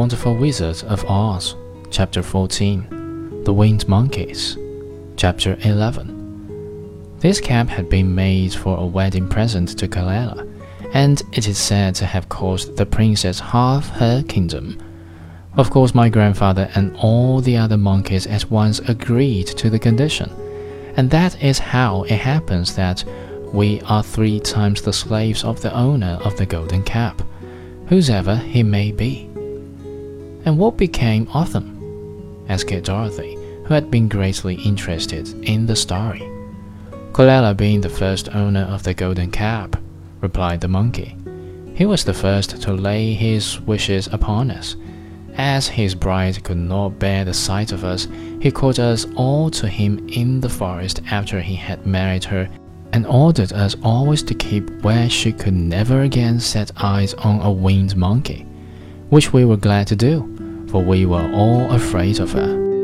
Wonderful Wizard of Oz, Chapter 14 The Winged Monkeys, Chapter 11 This cap had been made for a wedding present to Quelala, and it is said to have cost the princess half her kingdom. Of course, my grandfather and all the other monkeys at once agreed to the condition, and that is how it happens that we are three times the slaves of the owner of the golden cap, whosoever he may be. And what became of them? asked Dorothy, who had been greatly interested in the story. Quelala being the first owner of the golden cap, replied the monkey. He was the first to lay his wishes upon us. As his bride could not bear the sight of us, he called us all to him in the forest after he had married her and ordered us always to keep where she could never again set eyes on a winged monkey, which we were glad to do, for we were all afraid of her.